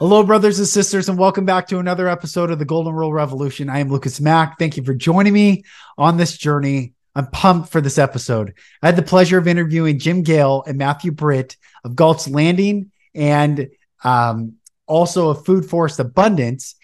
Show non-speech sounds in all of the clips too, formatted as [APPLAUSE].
Hello, brothers and sisters, and welcome back to another episode of the Golden Rule Revolution. I am Lucas Mack. Thank you for joining me on this journey. I'm pumped for this episode. I had the pleasure of interviewing Jim Gale and Matthew Britt of Galt's Landing and um, also of Food Forest Abundance.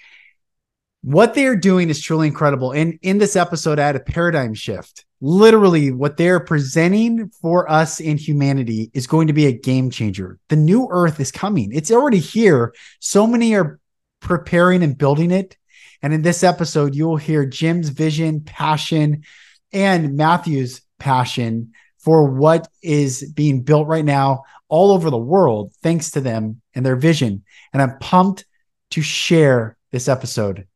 What they are doing is truly incredible. And in this episode, I had a paradigm shift literally what they're presenting for us in humanity is going to be a game changer. The new earth is coming. It's already here. So many are preparing and building it. And in this episode, you will hear Jim's vision, passion, and Matthew's passion for what is being built right now all over the world, thanks to them and their vision. And I'm pumped to share this episode.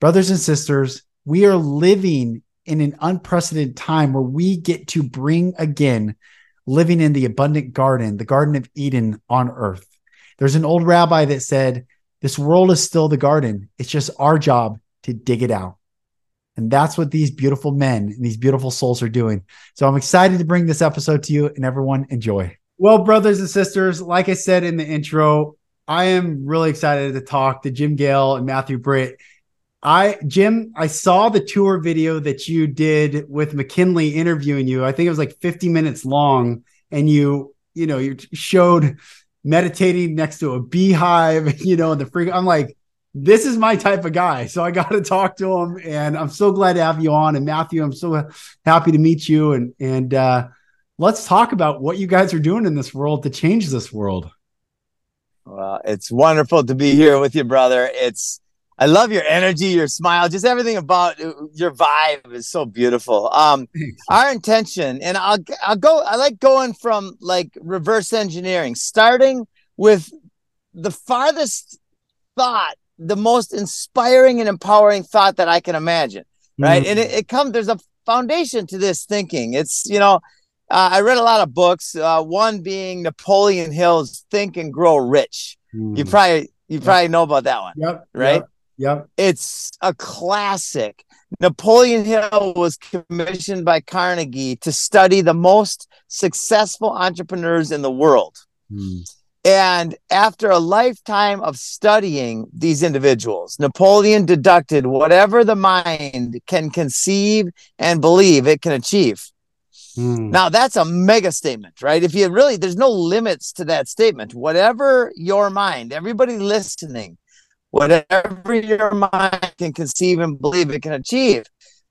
Brothers and sisters, we are living in an unprecedented time where we get to bring again living in the abundant garden, the Garden of Eden on earth. There's an old rabbi that said, This world is still the garden. It's just our job to dig it out. And that's what these beautiful men and these beautiful souls are doing. So I'm excited to bring this episode to you and everyone enjoy. Well, brothers and sisters, like I said in the intro, I am really excited to talk to Jim Gale and Matthew Britt. I Jim, I saw the tour video that you did with McKinley interviewing you. I think it was like 50 minutes long, and you, you know, you showed meditating next to a beehive, [LAUGHS] you know, the freak. I'm like, this is my type of guy. So I got to talk to him, and I'm so glad to have you on. And Matthew, I'm so happy to meet you. And and uh, let's talk about what you guys are doing in this world to change this world. Well, it's wonderful to be here with you, brother. It's I love your energy, your smile, just everything about uh, your vibe is so beautiful. Um, our intention, and I'll I'll go. I like going from like reverse engineering, starting with the farthest thought, the most inspiring and empowering thought that I can imagine. Right, mm-hmm. and it, it comes. There's a foundation to this thinking. It's you know. Uh, I read a lot of books. Uh, one being Napoleon Hill's "Think and Grow Rich." Mm. You probably you probably know about that one, yep, right? Yep. Yep. It's a classic. Napoleon Hill was commissioned by Carnegie to study the most successful entrepreneurs in the world. Hmm. And after a lifetime of studying these individuals, Napoleon deducted whatever the mind can conceive and believe it can achieve. Hmm. Now, that's a mega statement, right? If you really, there's no limits to that statement. Whatever your mind, everybody listening, whatever your mind can conceive and believe it can achieve.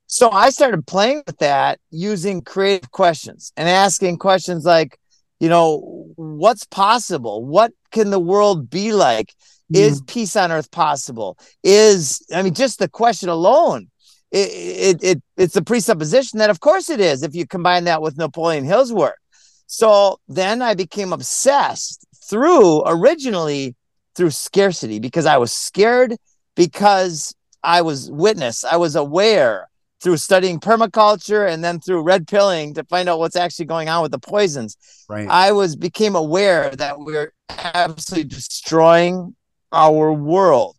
So I started playing with that using creative questions and asking questions like, you know, what's possible? What can the world be like? Mm. Is peace on earth possible? Is, I mean, just the question alone, it, it, it, it's a presupposition that, of course, it is if you combine that with Napoleon Hill's work. So then I became obsessed through originally through scarcity because I was scared because I was witness, I was aware through studying permaculture and then through red pilling to find out what's actually going on with the poisons. Right. I was became aware that we're absolutely destroying our world.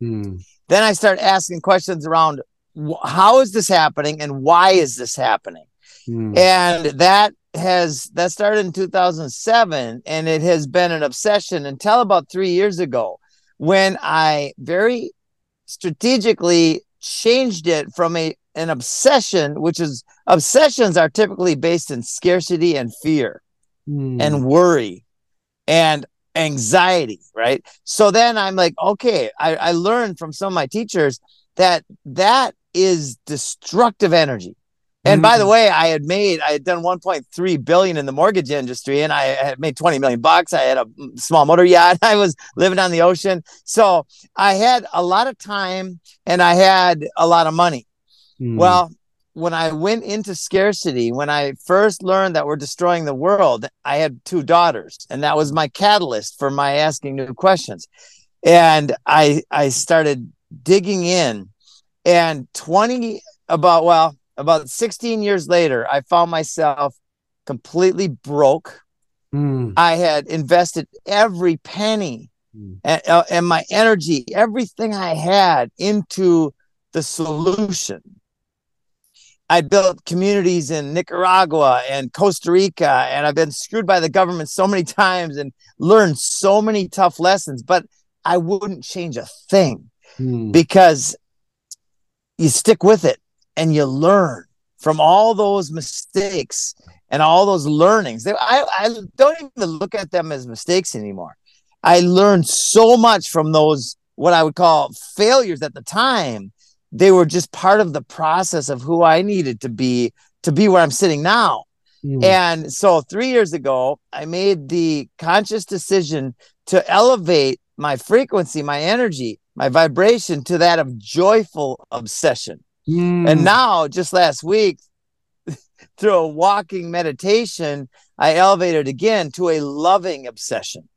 Hmm. Then I started asking questions around how is this happening and why is this happening? Hmm. And that has that started in 2007 and it has been an obsession until about three years ago when I very strategically changed it from a an obsession, which is obsessions are typically based in scarcity and fear mm. and worry and anxiety, right? So then I'm like, okay, I, I learned from some of my teachers that that is destructive energy. And mm-hmm. by the mm. way, I had made, I had done 1.3 billion in the mortgage industry and I had made 20 million bucks. I had a small motor yacht. [LAUGHS] I was living on the ocean. So I had a lot of time and I had a lot of money. Mm. Well, when I went into scarcity, when I first learned that we're destroying the world, I had two daughters, and that was my catalyst for my asking new questions. And I I started digging in, and 20 about well about 16 years later, I found myself completely broke. Mm. I had invested every penny mm. and, uh, and my energy, everything I had into the solution I built communities in Nicaragua and Costa Rica, and I've been screwed by the government so many [LAUGHS] times and learned so many tough lessons, but I wouldn't change a thing hmm. because you stick with it and you learn from all those mistakes and all those learnings. I, I don't even look at them as mistakes anymore. I learned so much from those, what I would call failures at the time they were just part of the process of who I needed to be to be where I'm sitting now. Mm. And so 3 years ago, I made the conscious decision to elevate my frequency, my energy, my vibration to that of joyful obsession. Mm. And now just last week [LAUGHS] through a walking meditation, I elevated again to a loving obsession.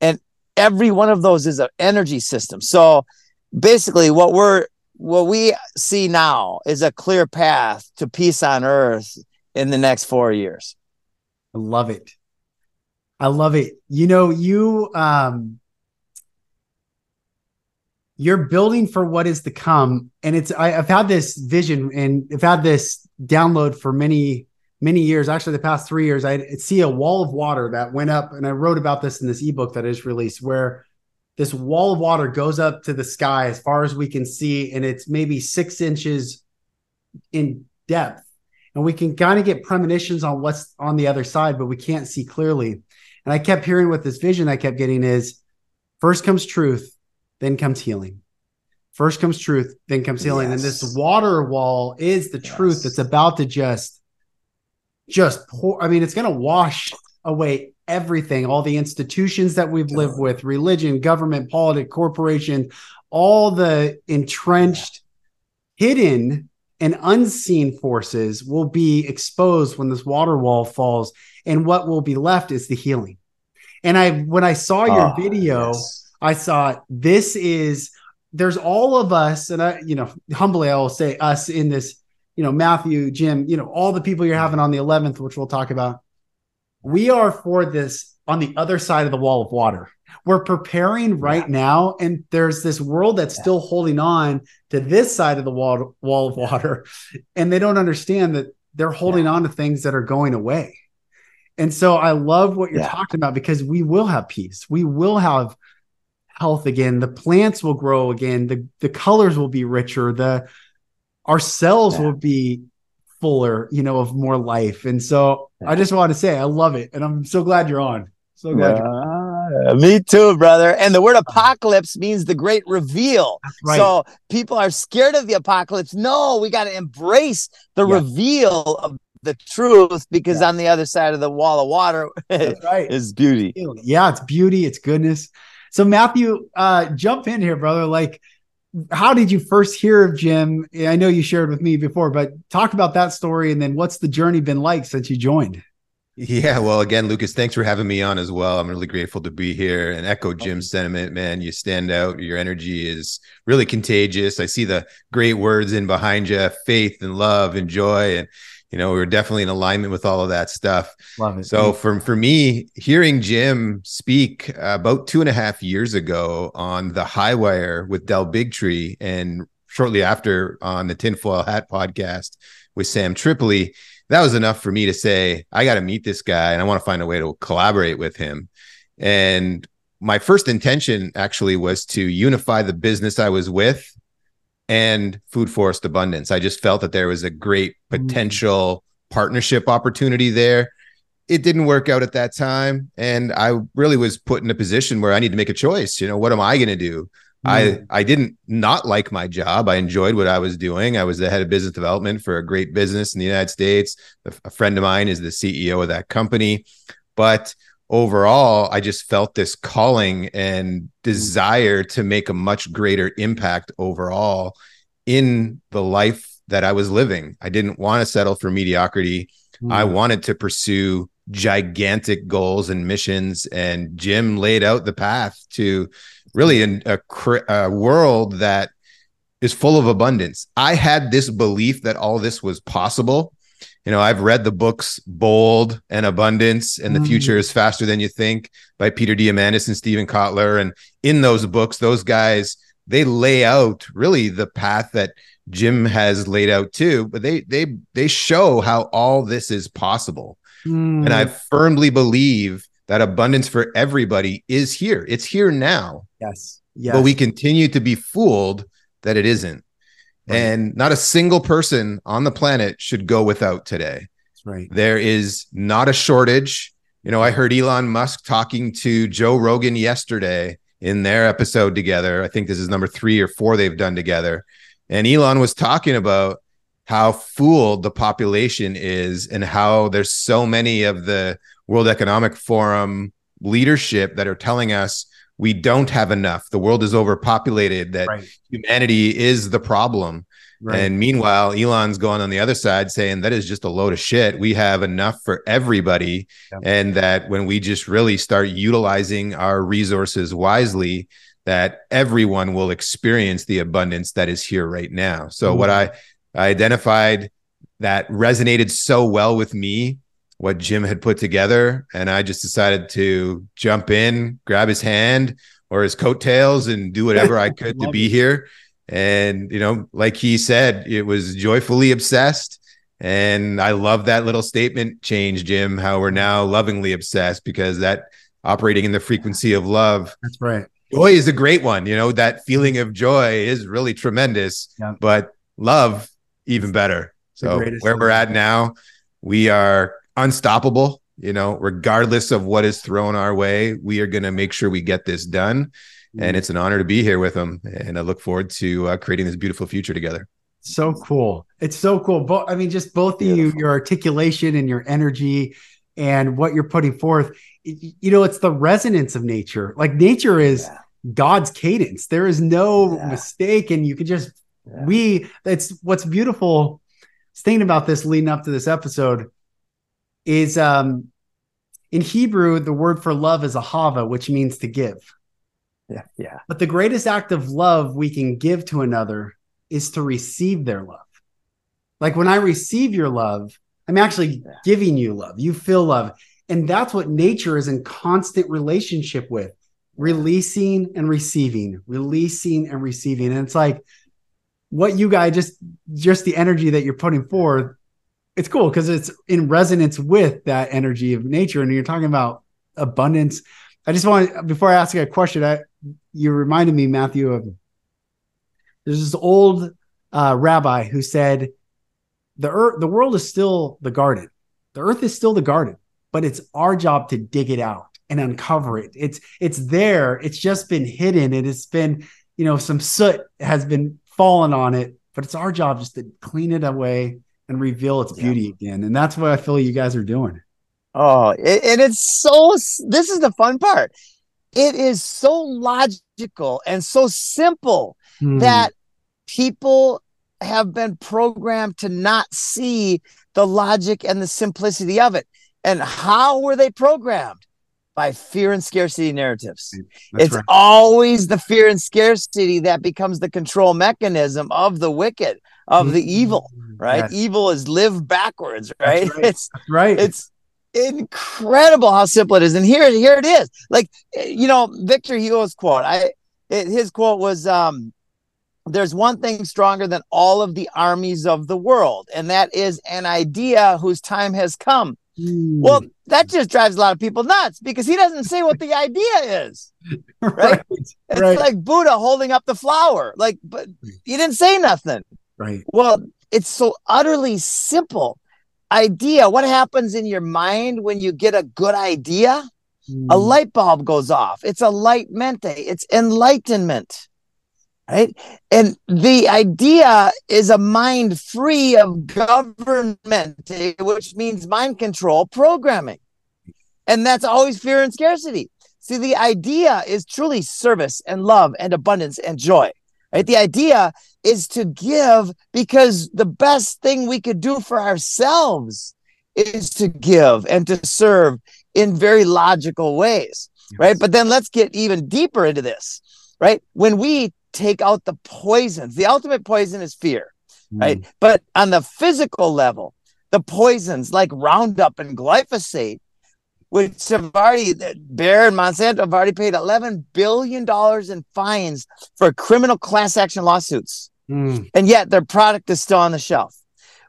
And every one of those is an energy system. So basically what we're what we see now is a clear path to peace on earth in the next four years. I love it. I love it. You know, you um you're building for what is to come. And it's I, have had this vision and I've had this download for many, many years. Actually, the past three years, I see a wall of water that went up, and I wrote about this in this ebook that is released, where this wall of water goes up to the sky as far as we can see, and it's maybe six inches in depth. And we can kind of get premonitions on what's on the other side, but we can't see clearly. And I kept hearing what this vision I kept getting is first comes truth, then comes healing. First comes truth, then comes healing. Yes. And this water wall is the yes. truth that's about to just, just pour. I mean, it's going to wash away everything, all the institutions that we've lived with, religion, government, politics, corporations, all the entrenched, hidden, and unseen forces will be exposed when this water wall falls. And what will be left is the healing. And I, when I saw your oh, video, yes. I saw this is there's all of us, and I, you know, humbly I will say us in this, you know, Matthew, Jim, you know, all the people you're having on the 11th, which we'll talk about we are for this on the other side of the wall of water. We're preparing right yeah. now, and there's this world that's yeah. still holding on to this side of the wall, wall of water, [LAUGHS] and they don't understand that they're holding yeah. on to things that are going away. And so I love what you're talking about because we will have peace. We will have health again. The plants will grow again. The the colors will be richer. The our cells will be fuller, you know, of more life. And so I just want to say I love it. And I'm so glad you're on. So glad uh, me too, brother. And the word apocalypse means the great reveal. Right. So people are scared of the apocalypse. No, we got to embrace the yeah. reveal of the truth because yeah. on the other side of the wall of water right. [LAUGHS] is beauty. Yeah, it's beauty, it's goodness. So Matthew, uh, jump in here, brother. Like how did you first hear of Jim? I know you shared with me before, but talk about that story and then what's the journey been like since you joined? Yeah, well, again, Lucas, thanks for having me on as well. I'm really grateful to be here and echo Jim's sentiment, man. You stand out. Your energy is really contagious. I see the great words in behind you faith and love and joy. And you know, we are definitely in alignment with all of that stuff. Love it. So for for me, hearing Jim speak about two and a half years ago on the High Wire with Del Bigtree, and shortly after on the Tinfoil Hat podcast with Sam Tripoli, that was enough for me to say, I got to meet this guy and I want to find a way to collaborate with him. And my first intention actually was to unify the business I was with and food forest abundance. I just felt that there was a great mm. potential mm. partnership opportunity there. It didn't work out at that time. And I really was put in a position where I need to make a choice. You know, what am I going to do? Mm. I I didn't not like my job. I enjoyed what I was doing. I was the head of business development for a great business in the United States. A friend of mine is the CEO of that company. But overall, I just felt this calling and desire to make a much greater impact overall in the life that I was living. I didn't want to settle for mediocrity. Mm. I wanted to pursue gigantic goals and missions. And Jim laid out the path to really in a, a world that is full of abundance. I had this belief that all this was possible. You know, I've read the books Bold and Abundance and The mm. Future is Faster Than You Think by Peter Diamandis and Steven Kotler. And in those books, those guys, they lay out really the path that Jim has laid out too, but they they they show how all this is possible. Mm. And I firmly believe that abundance for everybody is here. It's here now. Yes. Yes. But we continue to be fooled that it isn't. Right. And not a single person on the planet should go without today. That's right. There is not a shortage. You know, I heard Elon Musk talking to Joe Rogan yesterday in their episode together. I think this is number three or four they've done together. And Elon was talking about how fooled the population is and how there's so many of the World Economic Forum leadership that are telling us we don't have enough. The world is overpopulated, that right. humanity is the problem. Right. And meanwhile, Elon's going on the other side saying that is just a load of shit. We have enough for everybody. Yeah. And that when we just really start utilizing our resources wisely, that everyone will experience the abundance that is here right now. So, mm-hmm. what I I identified that resonated so well with me what Jim had put together. And I just decided to jump in, grab his hand or his coattails and do whatever I could to [LAUGHS] be here. And, you know, like he said, it was joyfully obsessed. And I love that little statement change, Jim, how we're now lovingly obsessed because that operating in the frequency of love. That's right. Joy is a great one. You know, that feeling of joy is really tremendous, yeah. but love even better. So where we're at now, we are unstoppable. You know, regardless of what is thrown our way, we are going to make sure we get this done. Mm-hmm. And it's an honor to be here with them. And I look forward to uh, creating this beautiful future together. So cool. It's so cool. But I mean, just both of you, your articulation and your energy and what you're putting forth, you know, it's the resonance of nature. Like nature is yeah. God's cadence. There is no yeah. mistake. And you can just yeah. we it's what's beautiful thinking about this leading up to this episode is um in Hebrew the word for love is ahava which means to give. Yeah yeah. But the greatest act of love we can give to another is to receive their love. Like when i receive your love i'm actually yeah. giving you love. You feel love. And that's what nature is in constant relationship with releasing and receiving releasing and receiving. And it's like what you guys just just the energy that you're putting forth it's cool because it's in resonance with that energy of nature and you're talking about abundance. I just want before i ask you a question I, you reminded me matthew of there's this old uh, rabbi who said the earth the world is still the garden. The earth is still the garden but it's our job to dig it out and uncover it. It's it's there. It's just been hidden. It has been you know some soot has been fallen on it, but it's our job just to clean it away and reveal its beauty again. And that's what I feel you guys are doing. Oh, it, and it's so, this is the fun part. It is so logical and so simple hmm. that people have been programmed to not see the logic and the simplicity of it. And how were they programmed? by fear and scarcity narratives. That's it's right. always the fear and scarcity that becomes the control mechanism of the wicked, of mm-hmm. the evil, right? Yes. Evil is live backwards, right? right. It's That's right. It's incredible how simple it is. And here, here it is. Like, you know, Victor Hugo's quote, I it, his quote was um there's one thing stronger than all of the armies of the world, and that is an idea whose time has come. Mm. Well, that just drives a lot of people nuts because he doesn't say what the idea is. [LAUGHS] Right? right it's right. like Buddha holding up the flower. Like, but he didn't say nothing. Right. Well, it's so utterly simple. Idea. What happens in your mind when you get a good idea? Mm. A light bulb goes off. It's a light mente. It's enlightenment right? And the idea is a mind free of government, which means mind control programming. And that's always fear and scarcity. See, the idea is truly service and love and abundance and joy. Right? The idea is to give because the best thing we could do for ourselves is to give and to serve in very logical ways. Yes. Right. But then let's get even deeper into this. Right. When we take out the poisons, the ultimate poison is fear. Mm. Right. But on the physical level, the poisons like Roundup and glyphosate which have already Bayer and Monsanto have already paid eleven billion dollars in fines for criminal class action lawsuits, mm. and yet their product is still on the shelf.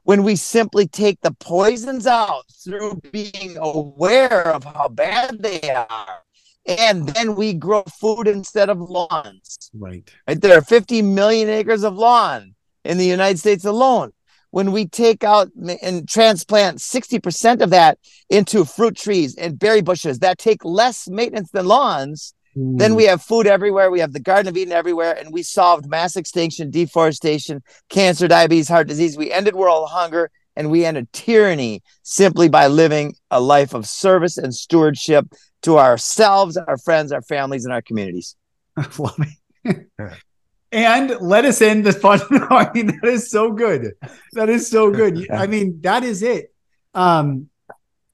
When we simply take the poisons out through being aware of how bad they are, and then we grow food instead of lawns. Right. Right. There are 50 million acres of lawn in the United States alone when we take out and transplant 60% of that into fruit trees and berry bushes that take less maintenance than lawns, mm. then we have food everywhere. We have the Garden of Eden everywhere, and we solved mass extinction, deforestation, cancer, diabetes, heart disease. We ended world hunger and we ended tyranny simply by living a life of service and stewardship to ourselves, our friends, our families, and our communities. [LAUGHS] Love it. And let us end this fun. [LAUGHS] I mean, that is so good. That is so good. [LAUGHS] I mean, that is it. Um,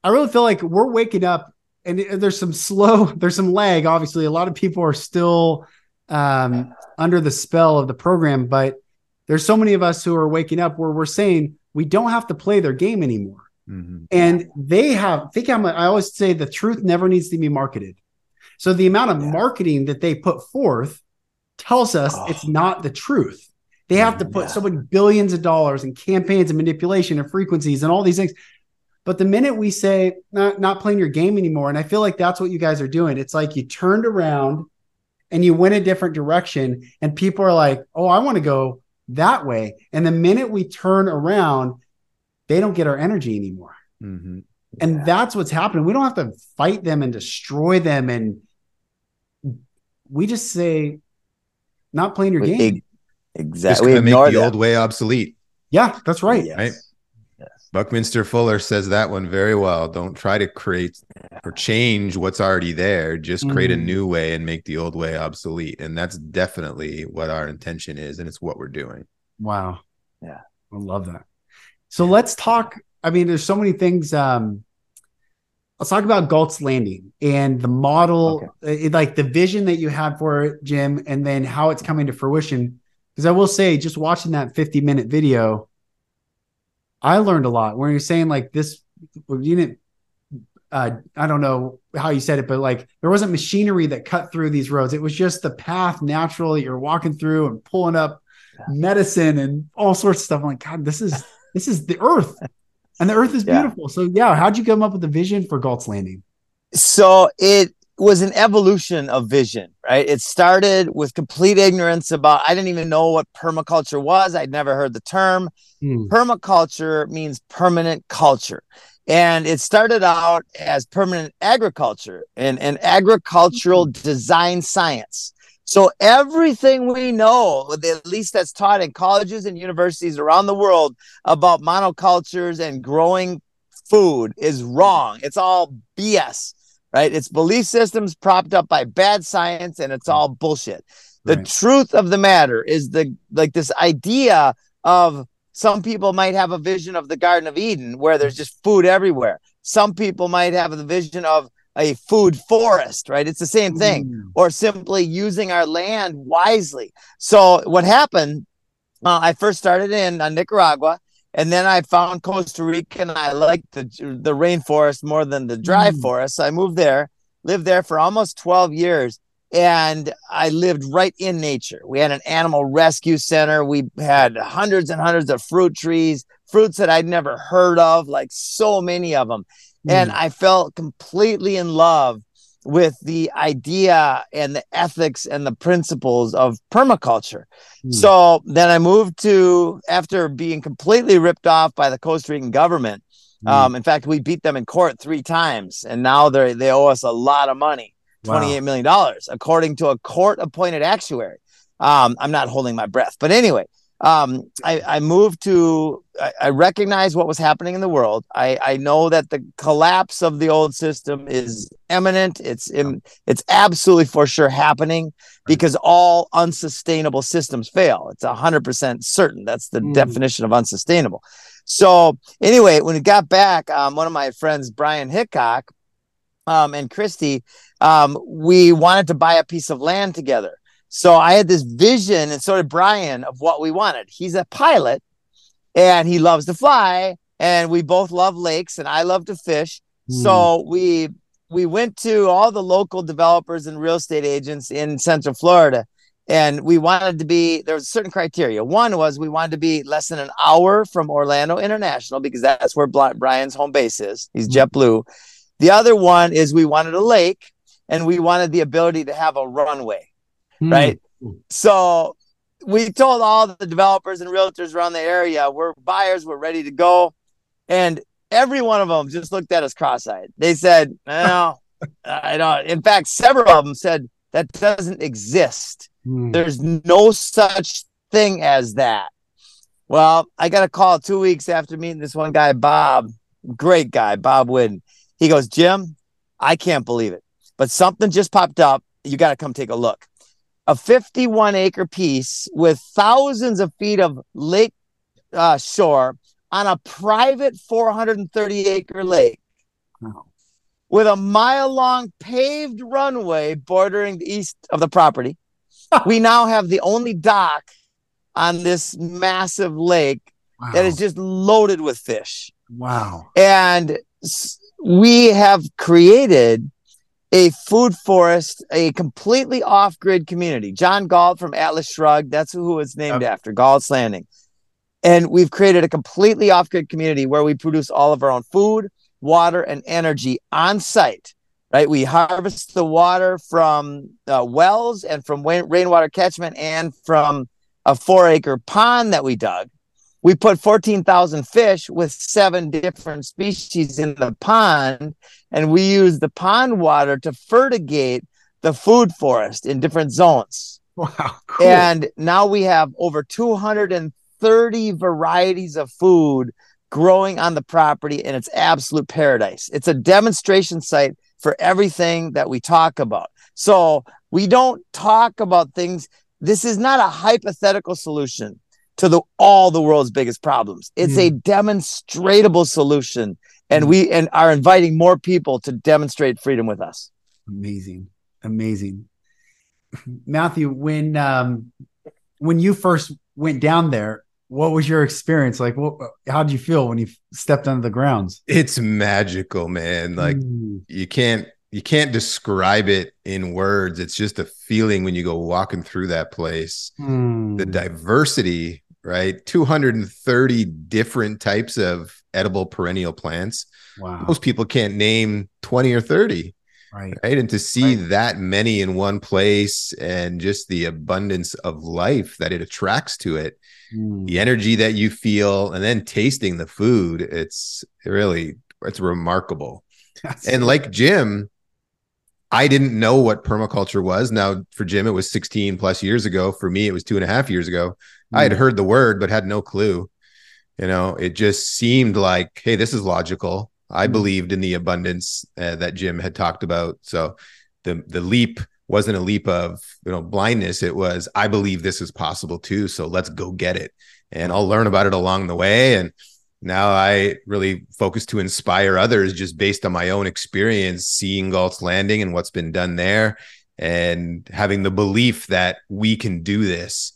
I really feel like we're waking up, and there's some slow, [LAUGHS] there's some lag. Obviously, a lot of people are still um, under the spell of the program, but there's so many of us who are waking up where we're saying we don't have to play their game anymore. Mm-hmm. And they have, think I'm, I always say the truth never needs to be marketed. So the amount of yeah. marketing that they put forth tells us oh. it's not the truth. They have to put yeah. so many billions of dollars in campaigns and manipulation and frequencies and all these things. But the minute we say not, not playing your game anymore, and I feel like that's what you guys are doing, it's like you turned around and you went a different direction, and people are like, oh, I want to go that way. And the minute we turn around, they don't get our energy anymore. Mm-hmm. And that's what's happening. We don't have to fight them and destroy them. And we just say, not playing your game. Exactly. Just make the that. old way obsolete. Yeah, that's right. Yes. Right. Yes. Buckminster Fuller says that one very well. Don't try to create or change what's already there. Just create mm. a new way and make the old way obsolete. And that's definitely what our intention is, and it's what we're doing. Wow. Yeah. I love that. So yeah. let's talk. I mean, there's so many things. Um, let's talk about Galt's Landing and the model, okay. like the vision that you had for it, Jim, and then how it's coming to fruition. Because I will say, just watching that 50 minute video, I learned a lot. When you're saying like this, you didn't, uh, I don't know how you said it, but like there wasn't machinery that cut through these roads. It was just the path naturally you're walking through and pulling up medicine and all sorts of stuff. I'm like, God, this is this is the earth [LAUGHS] and the earth is beautiful. Yeah. So yeah, how'd you come up with the vision for Galt's Landing? So it was an evolution of vision, right? It started with complete ignorance about I didn't even know what permaculture was. I'd never heard the term. Hmm. Permaculture means permanent culture. And it started out as permanent agriculture and, and agricultural hmm. design science. So everything we know, at least that's taught in colleges and universities around the world about monocultures and growing food is wrong. It's all BS, right? It's belief systems propped up by bad science and it's all bullshit. The right. truth of the matter is the like this idea of some people might have a vision of the Garden of Eden where there's just food everywhere. Some people might have the vision of a food forest, right? It's the same thing, mm. or simply using our land wisely. So, what happened? Uh, I first started in uh, Nicaragua, and then I found Costa Rica, and I liked the the rainforest more than the dry mm. forest. So I moved there, lived there for almost twelve years, and I lived right in nature. We had an animal rescue center. We had hundreds and hundreds of fruit trees, fruits that I'd never heard of, like so many of them. And mm. I felt completely in love with the idea and the ethics and the principles of permaculture. Mm. So then I moved to, after being completely ripped off by the Costa Rican government. Mm. Um, in fact, we beat them in court three times, and now they they owe us a lot of money, twenty eight wow. million dollars, according to a court appointed actuary. Um, I'm not holding my breath, but anyway, um, I, I moved to I, I recognize what was happening in the world. I, I know that the collapse of the old system is imminent. It's in, it's absolutely for sure happening because all unsustainable systems fail. It's hundred percent certain. That's the mm. definition of unsustainable. So anyway, when we got back, um, one of my friends, Brian Hickok, um, and Christy, um, we wanted to buy a piece of land together. So I had this vision, and so did Brian, of what we wanted. He's a pilot and he loves to fly, and we both love lakes, and I love to fish. Mm. So we we went to all the local developers and real estate agents in Central Florida, and we wanted to be there was certain criteria. One was we wanted to be less than an hour from Orlando International because that's where Brian's home base is. He's hmm. JetBlue. The other one is we wanted a lake, and we wanted the ability to have a runway mm. right? So we told all the developers and realtors around the area we're buyers, we're ready to go. And every one of them just looked at us cross-eyed. They said, [LAUGHS] "No, I don't." In fact, several of them said that doesn't exist. Mm. There's no such thing as that. Well, I got a call two weeks after meeting this one guy, Bob, great guy, Bob Wynn. He goes, Jim, I can't believe it, but something just popped up. You got to come take a look a 51 acre piece with thousands of feet of lake uh, shore on a private 430 acre lake with a mile long paved runway bordering the east of the property. [LAUGHS] we now have the only dock on this massive lake wow. that is just loaded with fish. Wow. And we have created a food forest, a completely off grid community. John Galt from Atlas Shrugged, that's who it's named yep. after, Galt's Landing. And we've created a completely off grid community where we produce all of our own food, water, and energy on site. Right, we harvest the water from uh, wells and from rainwater catchment and from a four acre pond that we dug we put 14,000 fish with seven different species in the pond, and we use the pond water to fertigate the food forest in different zones. Wow. Cool. And now we have over 230 varieties of food growing on the property, and it's absolute paradise. It's a demonstration site for everything that we talk about. So we don't talk about things. This is not a hypothetical solution to the all the world's biggest problems. It's mm. a demonstrable solution, and mm. we and are inviting more people to demonstrate freedom with us. Amazing, amazing, Matthew. When um, when you first went down there, what was your experience like? What, how did you feel when you stepped onto the grounds? It's magical, man. Like mm. you can't you can't describe it in words. It's just a feeling when you go walking through that place. Mm. The diversity right? 230 different types of edible perennial plants. Wow. Most people can't name 20 or 30. Right. right. And to see right. that many in one place and just the abundance of life that it attracts to it, mm. the energy that you feel, and then tasting the food, it's really it's remarkable. [LAUGHS] That's and like Jim, I didn't know what permaculture was. Now, for Jim, it was 16 plus years ago. For me, it was two and a half years ago. I had mm. heard the word, but had no clue. You know, it just seemed like, hey, this is logical. I mm. believed in the abundance uh, that Jim had talked about. So the the leap wasn't a leap of you know blindness. It was I believe this is possible too. So let's go get it, and I'll learn about it along the way. And now I really focus to inspire others just based on my own experience, seeing Galt's Landing and what's been done there, and having the belief that we can do this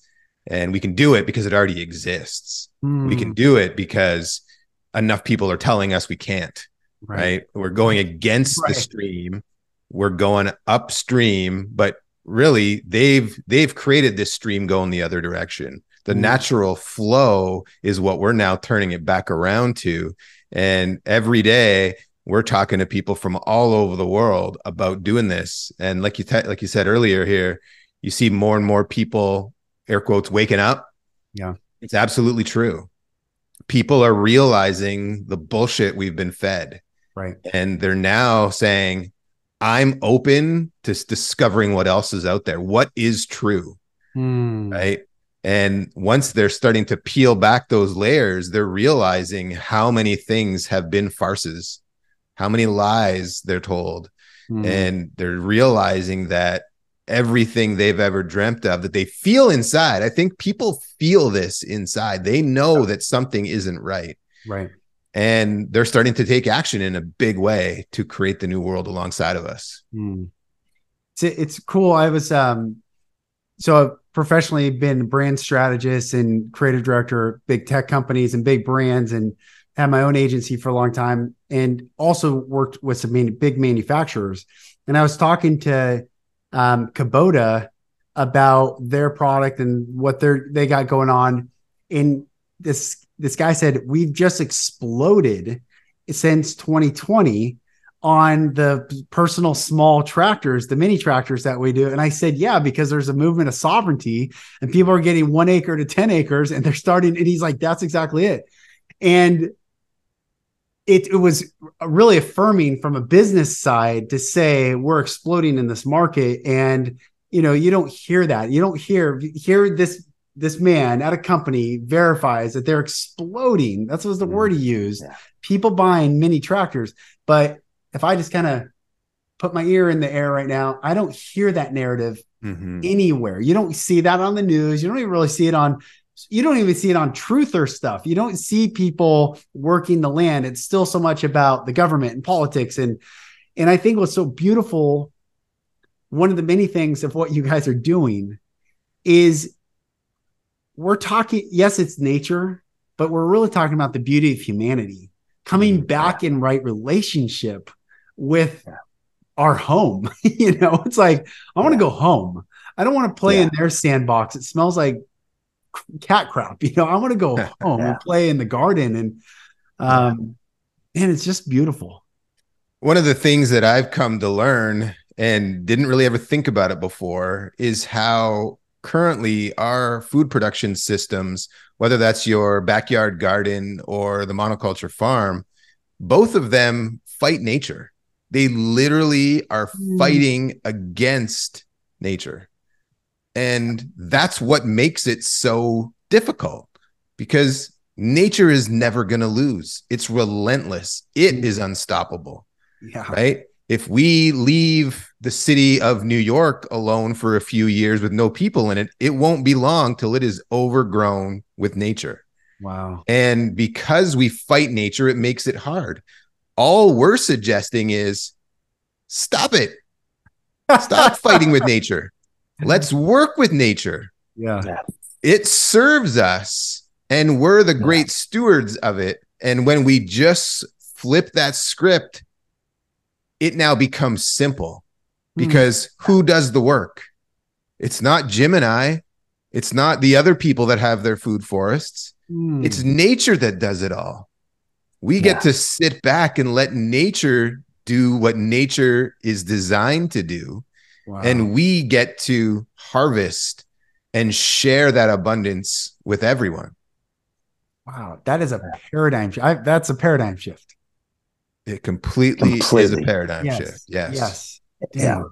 and we can do it because it already exists. Mm. We can hmm. do it because enough people are telling us we can't. Right. right? We're going against right. the stream. We're going upstream, but really they've they've created this stream going the other direction. The mm. natural flow is what we're now turning it back around to. And every day we're talking to people from all over the world about doing this. And like you like you said earlier here, you see more and more people air quotes waking up. Yeah. It's absolutely true. People are realizing the bullshit we've been fed. Right. And they're now saying, I'm open to discovering what else is out there. What is true? Hmm. Right. And once they're starting to peel back those layers, they're realizing how many things have been farces, how many lies they're told. Mm. And they're realizing that everything they've ever dreamt of that they feel inside. I think people feel this inside. They know that something isn't right. Right. And they're starting to take action in a big way to create the new world alongside of us. Mm. It's, it's cool. I was um so I've professionally been brand strategist and creative director of big tech companies and big brands and had my own agency for a long time and also worked with some big manufacturers. And I was talking to um, Kubota about their product and what they're they got going on. And this this guy said we've just exploded since 2020 on the personal small tractors, the mini tractors that we do. And I said, yeah, because there's a movement of sovereignty and people are getting one acre to 10 acres and they're starting. And he's like, that's exactly it. And it, it was really affirming from a business side to say we're exploding in this market. And you know you don't hear that. You don't hear hear this this man at a company verifies that they're exploding. That's was the mm word he used. Yeah. people buying mini tractors. But if i just kind of put my ear in the air right now i don't hear that narrative mm-hmm. anywhere. You don't see that on the news. You don't even really see it on you don't even see it on truther stuff. You don't see people working the land. It's still so much about the government and politics. And and I think what's so beautiful, one of the many things of what you guys are doing is we're talking, yes, it's nature, but we're really talking about the beauty of humanity coming mm-hmm. back in right relationship with our home. [LAUGHS] you know, it's like, I want to go home. I don't want to play yeah. in their sandbox. It smells like cat crap. You know, I want to go [LAUGHS] home yeah. and play in the garden, and um, and it's just beautiful. One of the things that I've come to learn and didn't really ever think about it before is how currently our food production systems, whether that's your backyard garden or the monoculture farm, both of them fight nature. They literally are mm. fighting against nature. And that's what makes it so difficult because nature is never going to lose. It's relentless, it is unstoppable. Yeah. Right. If we leave the city of New York alone for a few years with no people in it, it won't be long till it is overgrown with nature. Wow. And because we fight nature, it makes it hard. All we're suggesting is stop it. Stop [LAUGHS] fighting with nature. Let's work with nature. Yeah. It serves us and we're the great yeah. stewards of it. And when we just flip that script, it now becomes simple hmm. because mm. who does the work? It's not Jim and I. It's not the other people that have their food forests. Mm. It's nature that does it all. We yeah. get to sit back and let nature do what nature is designed to do. Wow. And we get to harvest and share that abundance with everyone. Wow, that is a paradigm. I, that's a paradigm shift. It completely, completely. is a paradigm yes. shift. Yes. Yes. Damn. Yeah.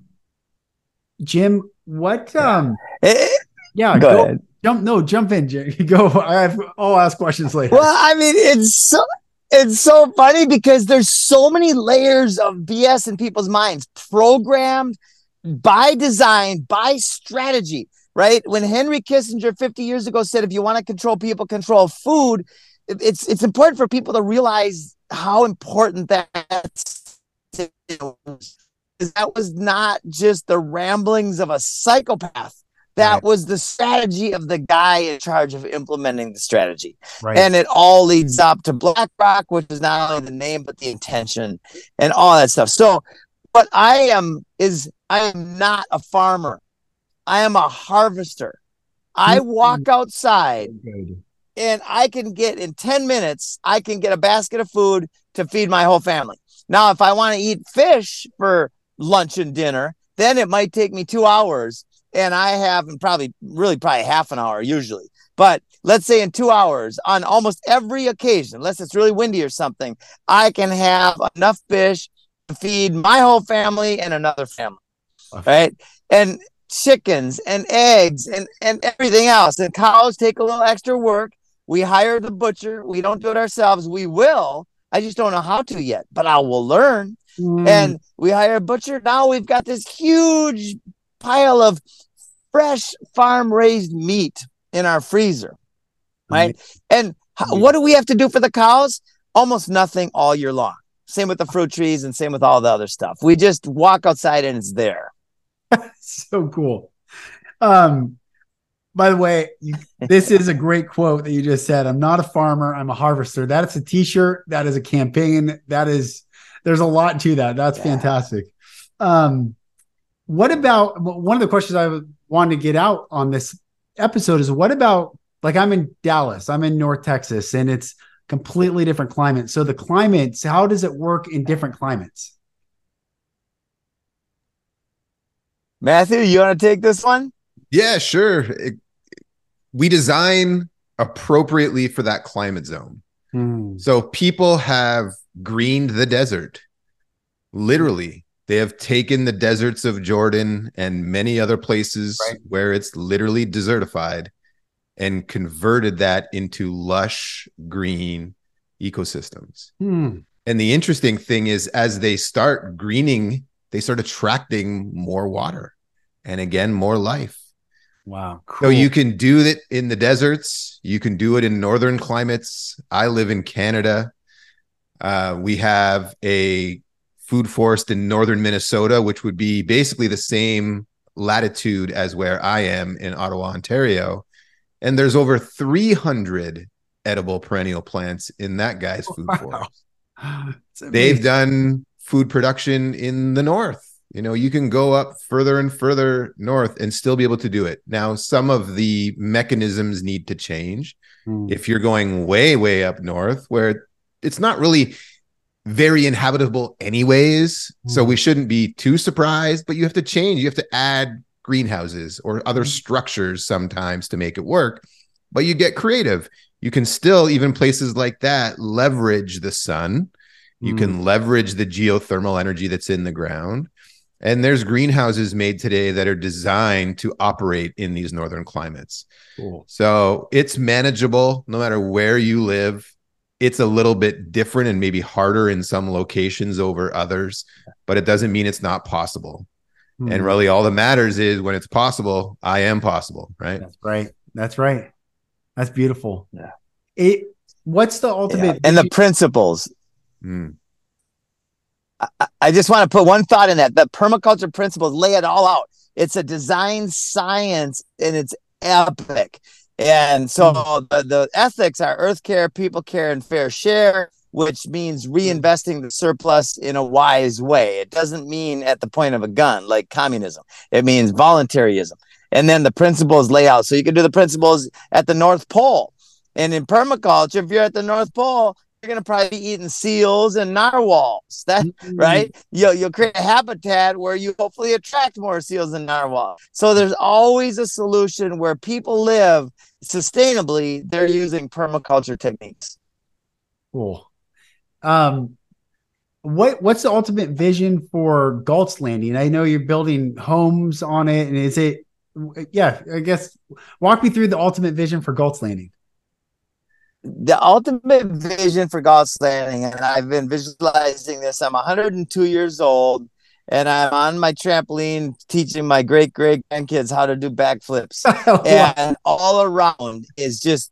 Jim, what um eh, yeah, go, go ahead. Jump no, jump in, Jim. [LAUGHS] Go. I have I'll ask questions later. Well, I mean, it's so it's so funny because there's so many layers of BS in people's minds programmed by design, by strategy, right? When Henry Kissinger 50 years ago said, if you want to control people, control food, it's it's important for people to realize how important that's that was not just the ramblings of a psychopath. That right. was the strategy of the guy in charge of implementing the strategy. Right. And it all leads up to BlackRock, which is not only the name, but the intention and all that stuff. So what I am is I am not a farmer. I am a harvester. I walk outside and I can get in 10 minutes, I can get a basket of food to feed my whole family. Now, if I want to eat fish for lunch and dinner, then it might take me two hours. And I have probably really probably half an hour usually. But let's say in two hours on almost every occasion, unless it's really windy or something, I can have enough fish to feed my whole family and another family. Right. And chickens and eggs and, and everything else. And cows take a little extra work. We hire the butcher. We don't do it ourselves. We will. I just don't know how to yet, but I will learn. Mm. And we hire a butcher. Now we've got this huge pile of fresh farm raised meat in our freezer. Right. Mm. And how, what do we have to do for the cows? Almost nothing all year long. Same with the fruit trees and same with all the other stuff. We just walk outside and it's there. [LAUGHS] so cool. Um, by the way, you, this is a great quote that you just said. I'm not a farmer, I'm a harvester. That is a t-shirt, that is a campaign, that is there's a lot to that. That's yeah. fantastic. Um, what about one of the questions I wanted to get out on this episode is what about like I'm in Dallas, I'm in North Texas, and it's completely different climate. So the climates, how does it work in different climates? Matthew, you want to take this one? Yeah, sure. It, we design appropriately for that climate zone. Hmm. So people have greened the desert. Literally, they have taken the deserts of Jordan and many other places right. where it's literally desertified and converted that into lush green ecosystems. Hmm. And the interesting thing is, as they start greening they start attracting more water and again more life. Wow cool. so you can do it in the deserts. You can do it in northern climates. I live in canada. Uh, we have a food forest in northern minnesota which would be basically the same latitude as where i am in ottawa ontario. And there's over 300 edible perennial plants in that guy's food [LAUGHS] wow. forest. They've done food production in the north. You know, you can go up further and further north and still be able to do it. Now, some of the mechanisms need to change. Mm. If you're going way, way up north, where it's not really very inhabitable, anyways. Mm. So we shouldn't be too surprised, but you have to change. You have to add greenhouses or other mm. structures sometimes to make it work. But you get creative. You can still, even places like that, leverage the sun you mm. can leverage the geothermal energy that's in the ground. And there's greenhouses made today that are designed to operate in these northern climates. Cool. So it's manageable no matter where you live. It's a little bit different and maybe harder in some locations over others, but it doesn't mean it's not possible. Mm. And really, all that matters is when it's possible, I am possible, right? That's right. That's right. That's beautiful. Yeah. It. What's the ultimate? Yeah. And the principles Mm. I, I just want to put one thought in that. The permaculture principles lay it all out. It's a design science and it's epic. And so mm. the, the ethics are earth care, people care, and fair share, which means reinvesting the surplus in a wise way. It doesn't mean at the point of a gun like communism, it means voluntarism. And then the principles lay out. So you can do the principles at the North Pole. And in permaculture, if you're at the North Pole, you're gonna probably be eating seals and narwhals. [LAUGHS] That mm-hmm. right? You'll you'll create a habitat where you hopefully attract more seals and narwhals. So there's always a solution where people live sustainably. They're using permaculture techniques. Cool. Um, what what's the ultimate vision for Galt's Landing? I know you're building homes on it, and is it? Yeah, I guess walk me through the ultimate vision for Galt's Landing the ultimate vision for Galt's Landing, and I've been visualizing this. I'm 102 years old, and I'm on my trampoline teaching my great great grandkids how to do backflips. [LAUGHS] and all around is just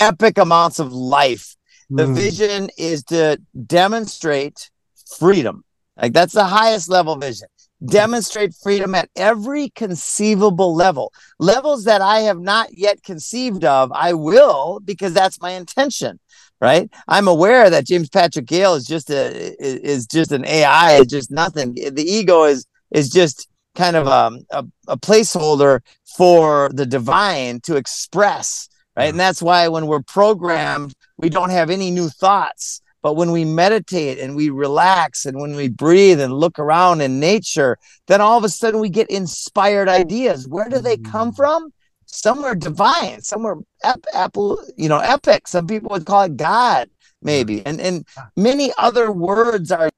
epic amounts of life. The mm. vision is to demonstrate freedom. Like that's the highest level vision demonstrate freedom at every conceivable level. Levels that I have not yet conceived of, I will because that's my intention. Right. I'm aware that James Patrick Gale is just a is just an AI, is just nothing. The ego is is just kind of um, a, a placeholder for the divine to express. Right. And that's why when we're programmed, we don't have any new thoughts but when we meditate and we relax and when we breathe and look around in nature, then all of a sudden we get inspired ideas. Where do they come mm. from? Somewhere divine, somewhere ep- ep- you know, epic. Some people would call it God, maybe. And and many other words are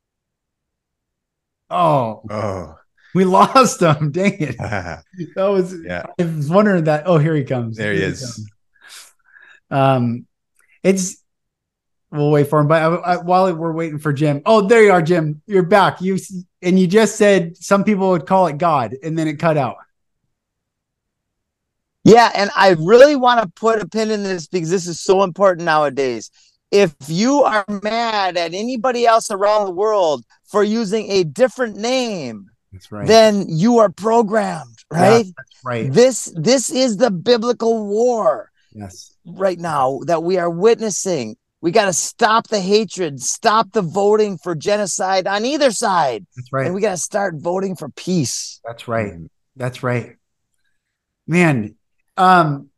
Oh, oh. We lost him. [LAUGHS] Dang it. [LAUGHS] that was yeah. I was wondering that. Oh, here he comes. There he is. um it's we'll wait for him. But I, I, while we're waiting for Jim, oh, there you are, Jim. You're back. You and you just said some people would call it God, and then it cut out. Yeah, and I really want to put a pin in this because this is so important nowadays. If you are mad at anybody else around the world for using a different name, that's right. then you are programmed, right? Yeah, that's right. This this is the biblical war. Yes. Right now that we are witnessing. We got to stop the hatred, stop the voting for genocide on either side. That's right. And we got to start voting for peace. That's right. That's right. Man, um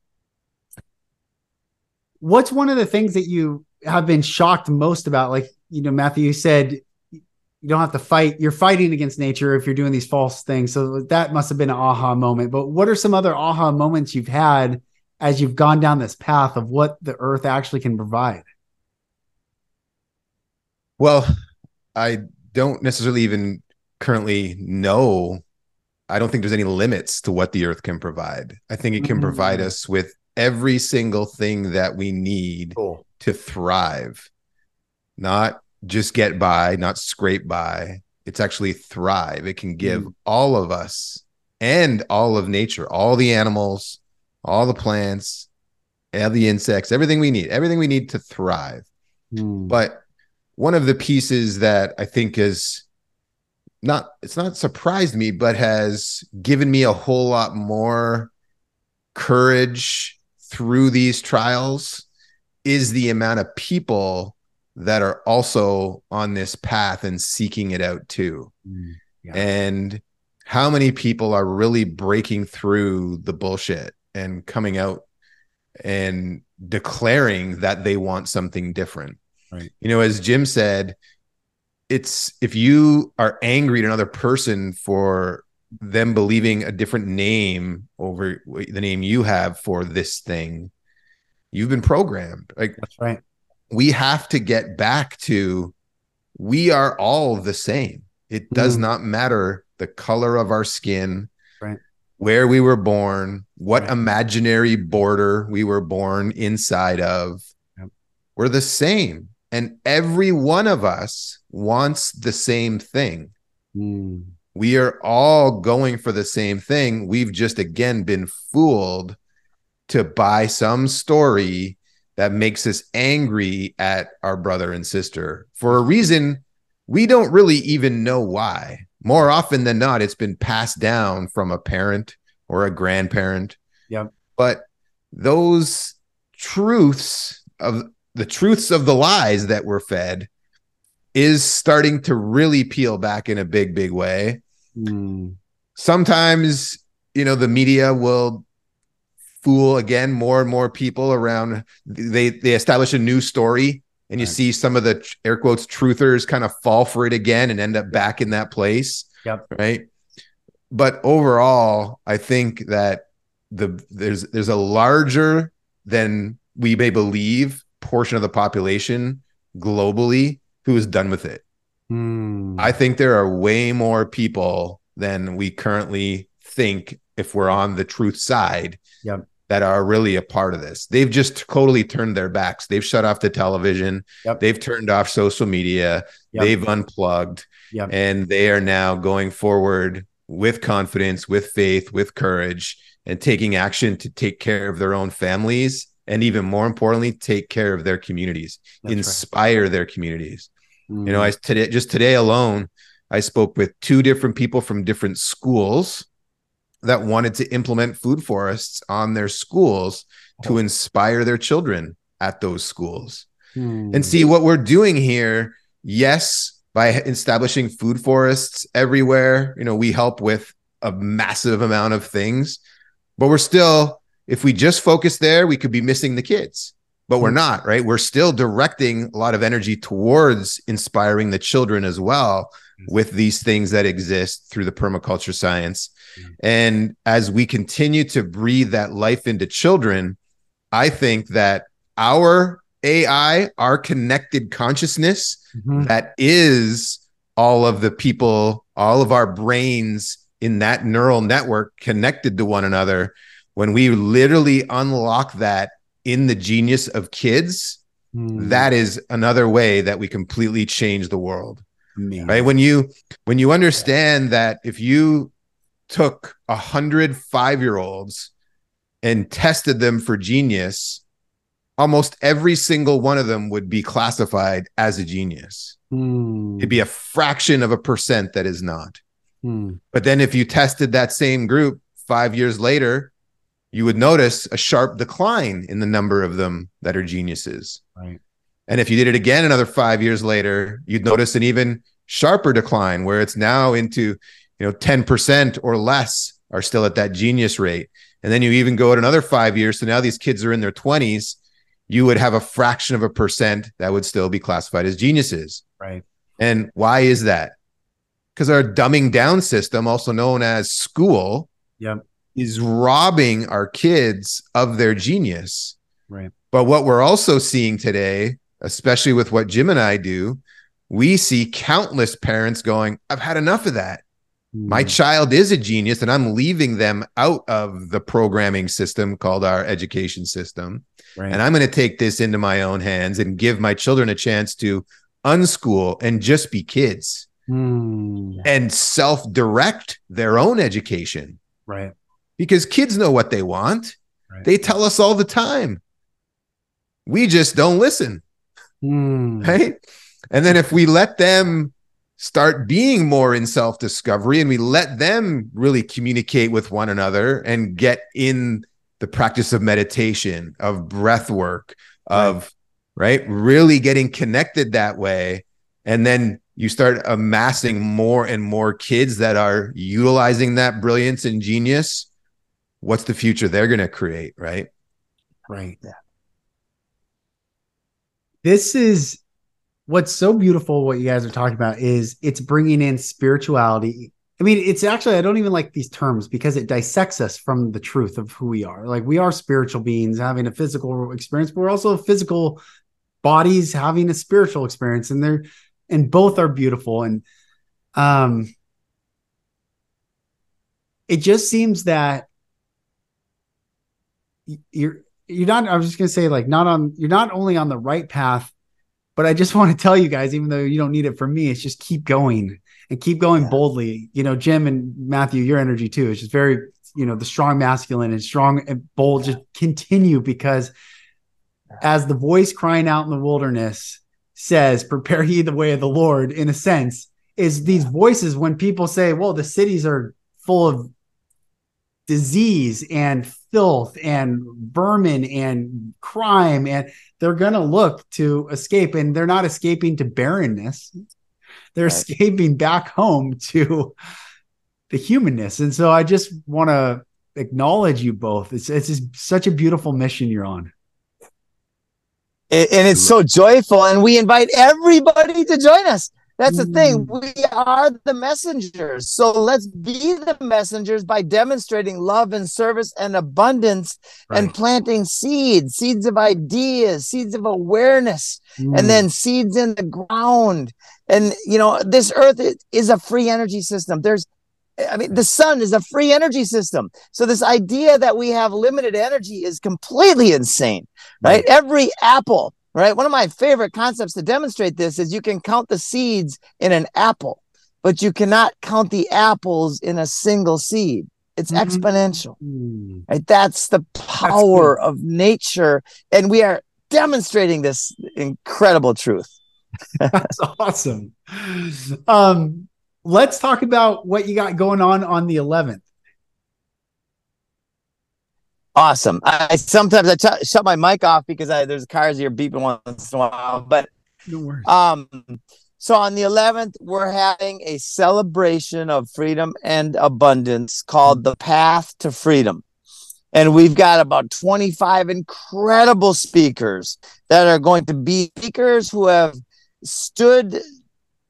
what's one of the things that you have been shocked most about like, you know, Matthew you said you don't have to fight you're fighting against nature if you're doing these false things so that must have been an aha moment but what are some other aha moments you've had as you've gone down this path of what the earth actually can provide well i don't necessarily even currently know i don't think there's any limits to what the earth can provide i think it can mm-hmm. provide us with every single thing that we need cool. to thrive not just get by, not scrape by. It's actually thrive. It can give mm. all of us and all of nature, all the animals, all the plants, all the insects, everything we need, everything we need to thrive. Mm. But one of the pieces that I think is not it's not surprised me, but has given me a whole lot more courage through these trials is the amount of people that are also on this path and seeking it out too. Mm, yeah. And how many people are really breaking through the bullshit and coming out and declaring that they want something different. Right. You know, as Jim said, it's if you are angry at another person for them believing a different name over the name you have for this thing, you've been programmed. Like that's right we have to get back to we are all the same. It does mm. not matter the color of our skin, right. where we were born, what right. imaginary border we were born inside of. Yep. We're the same. And every one of us wants the same thing. Mm. We are all going for the same thing. We've just again been fooled to buy some story that makes us angry at our brother and sister for a reason we don't really even know why. More often than not, it's been passed down from a parent or a grandparent. Yep. But those truths of the truths of the lies that were fed is starting to really peel back in a big, big way. Mm. Sometimes, you know, the media will fool again more and more people around they they establish a new story and you right. see some of the air quotes truthers kind of fall for it again and end up back in that place yep right but overall i think that the there's there's a larger than we may believe portion of the population globally who is done with it mm. i think there are way more people than we currently think if we're on the truth side yep that are really a part of this. They've just totally turned their backs. They've shut off the television. Yep. They've turned off social media. Yep. They've unplugged. And they are now going forward with confidence, with faith, with courage, and taking action to take care of their own families. And even more importantly, take care of their communities, That's inspire right. their communities. Mm. You know, I today just today alone, I spoke with two different people from different schools that wanted to implement food forests on their schools to inspire their children at those schools. Hmm. And see what we're doing here, yes, by establishing food forests everywhere, you know, we help with a massive amount of things, but we're still, if we just focus there, we could be missing the kids. But we're hmm. not, right? We're still directing a lot of energy towards inspiring the children as well with these things that exist through the permaculture science. Mm-hmm. And as we continue to breathe that life into children, I think that our AI, our connected consciousness, mm-hmm. that is all of the people, all of our brains in that neural network connected to one another, when we literally unlock that in the genius of kids, mm. that is another way that we completely change the world. Right. When you when you understand that if you took a hundred five year olds and tested them for genius, almost every single one of them would be classified as a genius. Mm. It'd be a fraction of a percent that is not. Mm. But then if you tested that same group five years later, you would notice a sharp decline in the number of them that are geniuses. Right. And if you did it again another five years later, you'd notice an even sharper decline where it's now into, you know, 10% or less are still at that genius rate. And then you even go at another five years. So now these kids are in their 20s. You would have a fraction of a percent that would still be classified as geniuses. Right. And why is that? Because our dumbing down system, also known as school, yep. Is robbing our kids of their genius. Right. But what we're also seeing today, especially with what Jim and I do, we see countless parents going, I've had enough of that. My hmm. child is a genius, and I'm leaving them out of the programming system called our education system. Right. And I'm going to take this into my own hands and give my children a chance to unschool and just be kids mm. and self direct their own education. Right. Because kids know what they want, right. they tell us all the time. We just don't listen. Mm. Right. And then if we let them start being more in self discovery and we let them really communicate with one another and get in the practice of meditation, of breath work, of right, really getting connected that way. And then you start amassing more and more kids that are utilizing that brilliance and genius. What's the future they're going to create? Right. Right. Yeah. This is what's so beautiful what you guys are talking about is it's bringing in spirituality i mean it's actually i don't even like these terms because it dissects us from the truth of who we are like we are spiritual beings having a physical experience but we're also physical bodies having a spiritual experience and they're and both are beautiful and um it just seems that you're you're not i was just going to say like not on you're not only on the right path but I just [LAUGHS] want to tell you guys, even though you don't need it from me, it's just keep going and keep going yeah. boldly. You know, Jim and Matthew, your energy too is just very, you know, the strong masculine and strong and bold. Just continue because as the voice crying out in the wilderness says, prepare ye the way of the Lord, in a sense, is these voices when people say, well, the cities are full of disease and filth and vermin and crime and they're going to look to escape and they're not escaping to barrenness. They're right. escaping back home to the humanness. And so i just want to acknowledge you both. It's it's just such a beautiful mission you're on. And it's so joyful and we invite everybody to join us that's the thing. Mm. We are the messengers. So let's be the messengers by demonstrating love and service and abundance right. and planting seeds, seeds of ideas, seeds of awareness, mm. and then seeds in the ground. And, you know, this earth is a free energy system. There's, I mean, the sun is a free energy system. So this idea that we have limited energy is completely insane, right? right. Every apple right? One of my favorite concepts to demonstrate this is you can count the seeds in an apple, but you cannot count the apples in a single seed. It's mm-hmm. exponential. Mm-hmm. Right? That's the power That's of nature. And we are demonstrating this incredible truth. [LAUGHS] That's awesome. Um, let's talk about what you got going on on the 11th awesome. I sometimes I t- shut my mic off because I, there's cars here beeping once in a while. But no um, so on the 11th, we're having a celebration of freedom and abundance called the Path to Freedom. And we've got about 25 incredible speakers that are going to be speakers who have stood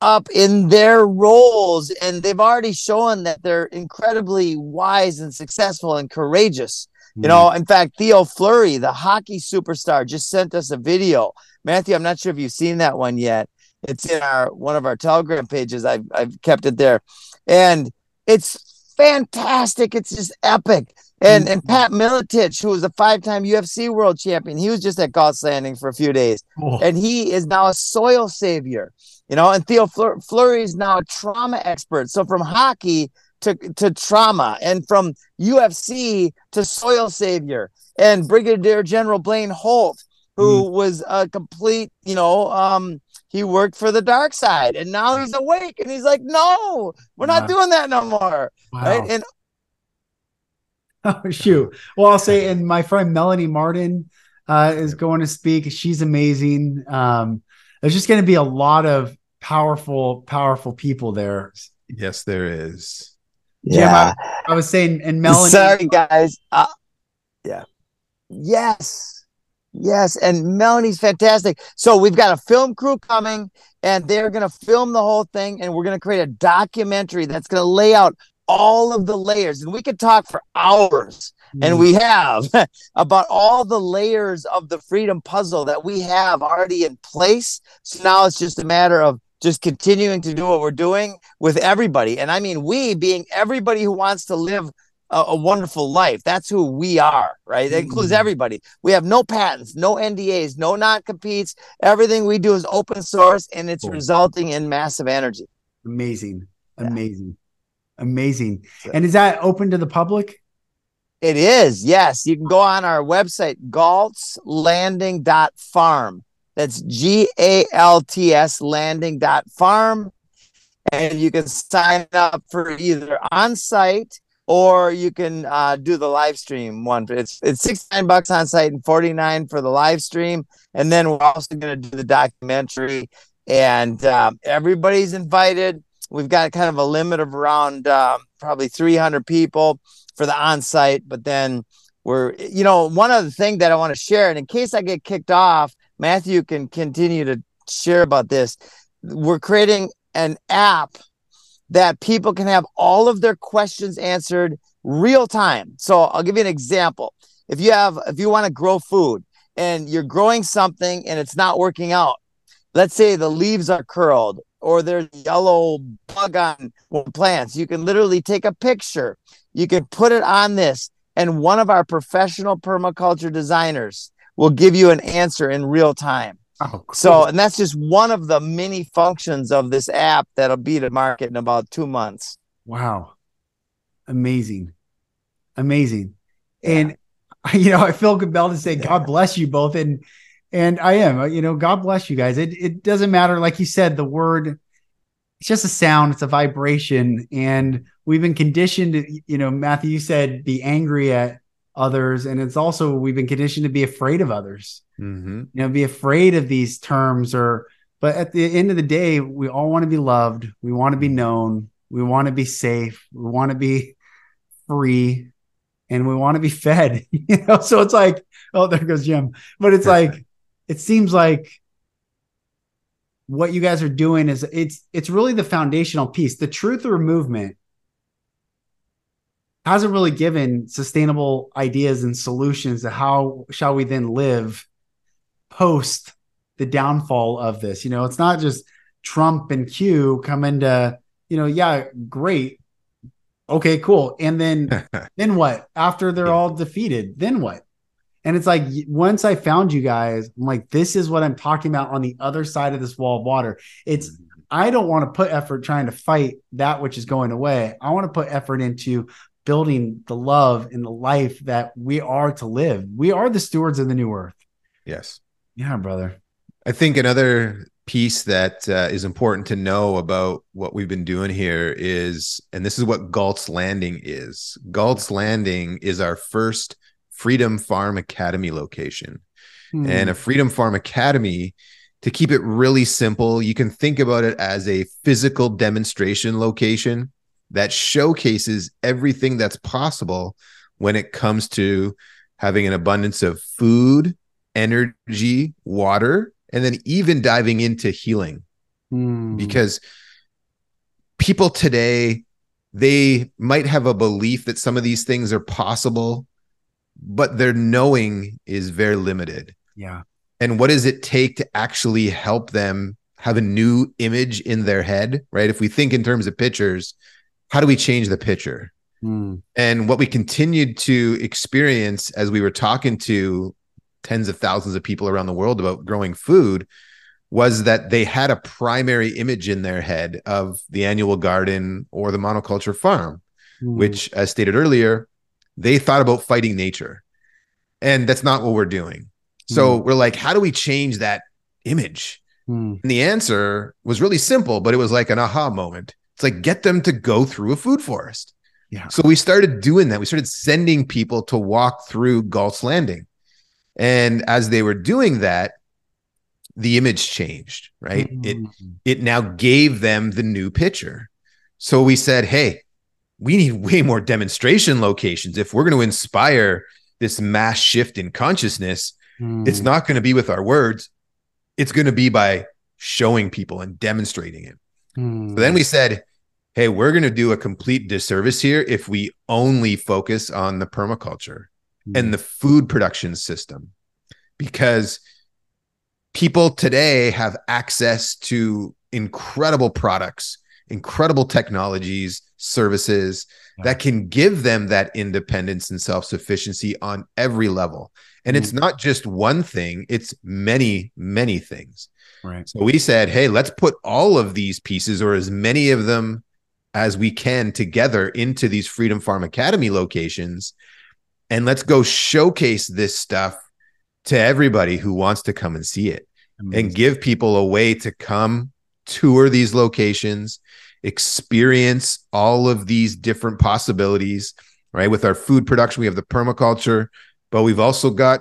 up in their roles and they've already shown that they're incredibly wise and successful and courageous you know, in fact, Theo Fleury, the hockey superstar, just sent us a video. Matthew, I'm not sure if you've seen that one yet. It's in our one of our Telegram pages. I've I've kept it there, and it's fantastic. It's just epic. And and mm-hmm. Pat Miletich, who was a five-time UFC world champion, he was just at Galt's Landing for a few days, oh. and he is now a soil savior. You know, and Theo Fleur- Fleury is now a trauma expert. So from hockey to to trauma, and from UFC to soil savior, and Brigadier General Blaine Holt, who mm. was a complete, you know, um, he worked for the dark side, and now he's awake, and he's like, no, we're not doing that no more, wow. right? And [LAUGHS] Oh shoot! Well, I'll say, and my friend Melanie Martin uh, is going to speak. She's amazing. Um, there's just going to be a lot of powerful, powerful people there. Yes, there is. Yeah, Jim, I, I, was saying, and Melanie. Sorry, guys. Uh, yeah. Yes. Yes, and Melanie's fantastic. So we've got a film crew coming, and they're going to film the whole thing, and we're going to create a documentary that's going to lay out all of the layers and we could talk for hours and we mm. have [LAUGHS] about all the layers of the freedom puzzle that we have already in place so now it's just a matter of just continuing to do what we're doing with everybody and i mean we being everybody who wants to live a, a wonderful life that's who we are right that includes mm. everybody we have no patents no ndas no non-competes everything we do is open source and it's cool. resulting in massive energy amazing amazing Amazing. And is that open to the public? It is. Yes. You can go on our website, galtslanding.farm. That's G A L T S landing.farm. And you can sign up for either on site or you can uh, do the live stream one. It's it's 69 bucks on site and 49 for the live stream. And then we're also going to do the documentary. And uh, everybody's invited We've got kind of a limit of around uh, probably 300 people for the on site, but then we're, you know, one other thing that I want to share, and in case I get kicked off, Matthew can continue to share about this. We're creating an app that people can have all of their questions answered real time. So I'll give you an example. If you have, if you want to grow food and you're growing something and it's not working out, let's say the leaves are curled or there's yellow bug on plants. You can literally take a picture, you can put it on this, and one of our professional permaculture designers will give you an answer in real time. Oh, cool. So, and that's just one of the many functions of this app that'll be to market in about two months. Wow. Amazing. Amazing. Yeah. And, [LAUGHS] you know, I feel compelled to say, yeah. God bless you both. And, and I am, uh, you know, God bless you guys. It it doesn't matter, like you said, the word it's just a sound, it's a vibration, and we've been conditioned. You know, Matthew, you said be angry at others, and it's also we've been conditioned to be afraid of others. Mm-hmm. You know, be afraid of these terms, or but at the end of the day, we all want to be loved, we want to be known, we want to be safe, we want to be free, and we want to be [LAUGHS] fed. You know, so it's like, oh, there goes Jim, but it's like [LAUGHS] it seems like what you guys are doing is it's it's really the foundational piece. The truther movement hasn't really given sustainable ideas and solutions to how shall we then live post the downfall of this. You know, it's not just Trump and Q coming to, you know, yeah, great. Okay, cool. And then [LAUGHS] then what? After they're yeah. all defeated, then what? And it's like once I found you guys, I'm like, this is what I'm talking about on the other side of this wall of water. It's mm-hmm. I don't want to put effort trying to fight that which is going away. I want to put effort into building the love and the life that we are to live. We are the stewards of the new earth. Yes. Yeah, brother. I think another piece that uh, is important to know about what we've been doing here is, and this is what Galt's Landing is. Galt's Landing is our first Freedom Farm Academy location. Hmm. And a Freedom Farm Academy, to keep it really simple, you can think about it as a physical demonstration location that showcases everything that's possible when it comes to having an abundance of food, energy, water, and then even diving into healing. Hmm. Because people today, they might have a belief that some of these things are possible but their knowing is very limited. Yeah. And what does it take to actually help them have a new image in their head, right? If we think in terms of pictures, how do we change the picture? Mm. And what we continued to experience as we were talking to tens of thousands of people around the world about growing food was that they had a primary image in their head of the annual garden or the monoculture farm, mm. which, as stated earlier, they thought about fighting nature. And that's not what we're doing. So mm. we're like, how do we change that image? Mm. And the answer was really simple, but it was like an aha moment. It's like, get them to go through a food forest. Yeah. So we started doing that. We started sending people to walk through Galt's Landing. And as they were doing that, the image changed, right? Mm-hmm. It it now gave them the new picture. So we said, "Hey, we need way more demonstration locations if we're going to inspire this mass shift in consciousness. Mm. It's not going to be with our words. It's going to be by showing people and demonstrating it." Mm. So then we said, "Hey, we're going to do a complete disservice here if we only focus on the permaculture mm. and the food production system because people today have access to incredible products, incredible technologies, services yeah. that can give them that independence and self sufficiency on every level. And it's not just one thing, it's many, many things. Right. So we said, hey, let's put all of these pieces or as many of them as we can together into these Freedom Farm Academy locations. And let's go showcase this stuff to everybody who wants to come and see it Amazing. and give people a way to come tour these locations, experience all of these different possibilities, right? With our food production, we have the permaculture, but we've also got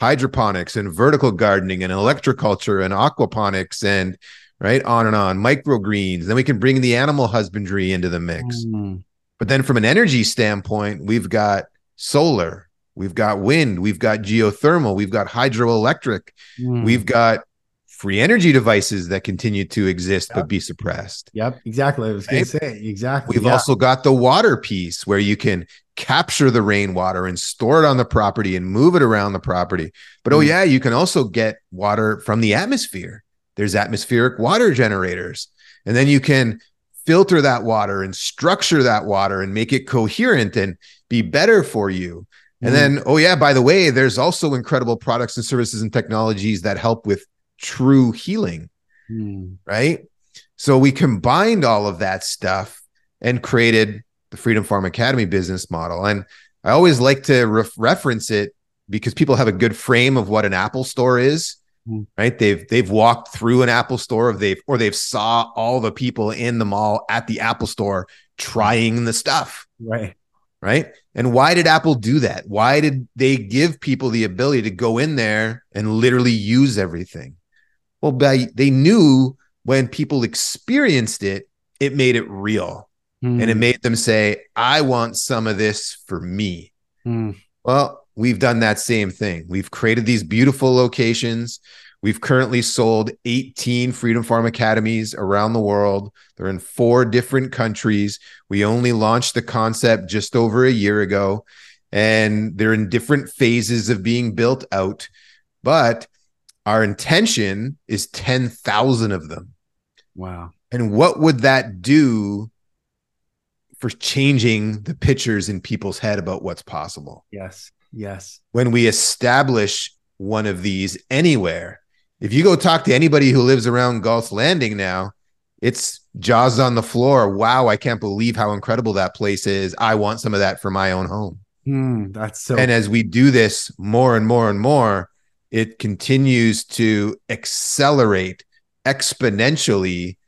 hydroponics and vertical gardening and electroculture and aquaponics and right on and on microgreens then we can bring the animal husbandry into the mix mm. but then from an energy standpoint we've got solar We've got wind, we've got geothermal, we've got hydroelectric, mm. we've got free energy devices that continue to exist yep. but be suppressed. Yep, exactly. I was going to say exactly. We've yeah. also got the water piece where you can capture the rainwater and store it on the property and move it around the property. But mm. oh yeah, you can also get water from the atmosphere. There's atmospheric water generators. And then you can filter that water and structure that water and make it coherent and be better for you. And mm-hmm. then, oh, yeah, by the way, there's also incredible products and services and technologies that help with true healing. Mm. Right. So we combined all of that stuff and created the Freedom Farm Academy business model. And I always like to re- reference it because people have a good frame of what an Apple store is. Mm. Right. They've they've walked through an Apple store or they've or they've saw all the people in the mall at the Apple store trying the stuff. Right right? And why did Apple do that? Why did they give people the ability to go in there and literally use everything? Well, by, they knew when people experienced it, it made it real. Mm. And it made them say, I want some of this for me. Mm. Well, we've done that same thing. We've created these beautiful locations. We've currently sold 18 Freedom Farm Academies around the world. They're in four different countries. We only launched the concept just over a year ago, and they're in different phases of being built out. But our intention is 10,000 of them. Wow. And what would that do for changing the pictures in people's head about what's possible? Yes. Yes. When we establish one of these anywhere, if you go talk to anybody who lives around Galt's Landing now, it's jaws on the floor. Wow, I can't believe how incredible that place is. I want some of that for my own home. Mm, that's so. And as we do this more and more and more, it continues to accelerate exponentially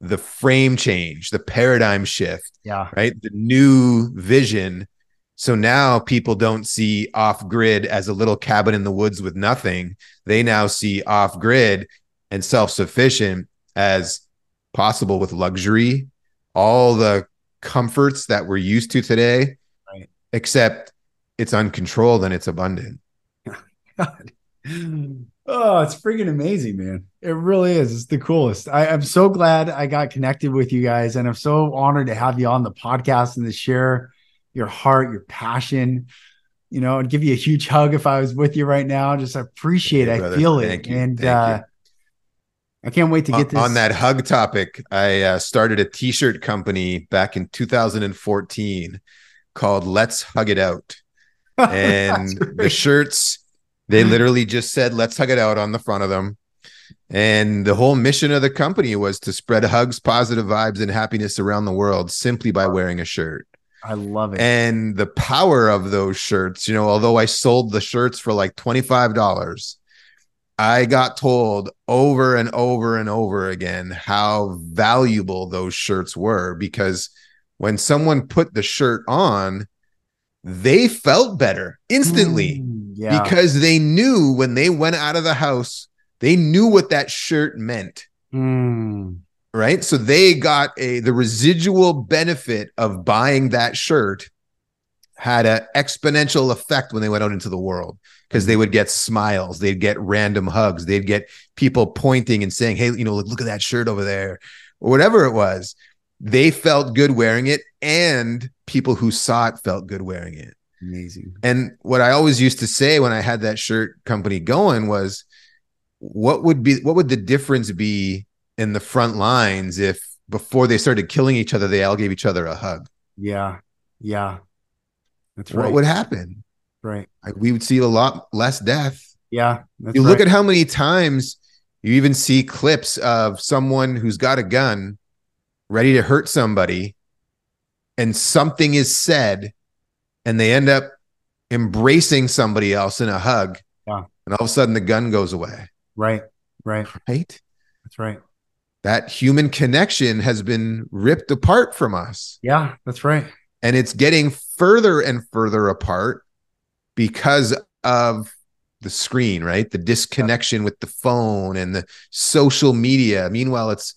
the frame change, the paradigm shift. Yeah. Right. The new vision so now people don't see off grid as a little cabin in the woods with nothing. They now see off grid and self sufficient as possible with luxury, all the comforts that we're used to today, right. except it's uncontrolled and it's abundant. [LAUGHS] God. Oh, it's freaking amazing, man. It really is. It's the coolest. I, am so glad I got connected with you guys, and I'm so honored to have you on the podcast and to share your heart, your passion. You know, I'd give you a huge hug if I was with you right now. Just appreciate it. I feel Thank it. You. And uh, I can't wait to get this. On that hug topic, I uh, started a t shirt company back in 2014. called Let's Hug It Out. [LAUGHS] And the shirts, they literally just said, Let's hug it out on the front of them. And the whole mission of the company was to spread hugs, positive vibes, and happiness around the world simply by wearing a shirt. I love it. And the power of those shirts, you know, although I sold the shirts for like $25, I got told over and over and over again how valuable those shirts were because when someone put the shirt on, they felt better instantly Mm, yeah. because they knew when they went out of the house, they knew what that shirt meant. Mm, Right. So they got a the residual benefit of buying that shirt had an exponential effect when they went out into the world because they would get smiles, they'd get random hugs, they'd get people pointing and saying, Hey, you know, look, look at that shirt over there, or whatever it was. They felt good wearing it, and people who saw it felt good wearing it. amazing. And what I always used to say when I had that shirt company going was, what would be what would the difference be in the front lines if before they started killing each other, they all gave each other a hug? Yeah. Yeah. That's right. What would happen? right. Like, we would see a lot less death. Yeah. That's you right. look at how many times you even see clips of someone who's got a gun ready to hurt somebody and something is said and they end up embracing somebody else in a hug Yeah. and all of a sudden the gun goes away right. Right. right That's right. That human connection has been ripped apart from us Yeah. That's right. and it's getting further and further apart because of the screen right the disconnection with the phone and the social media meanwhile it's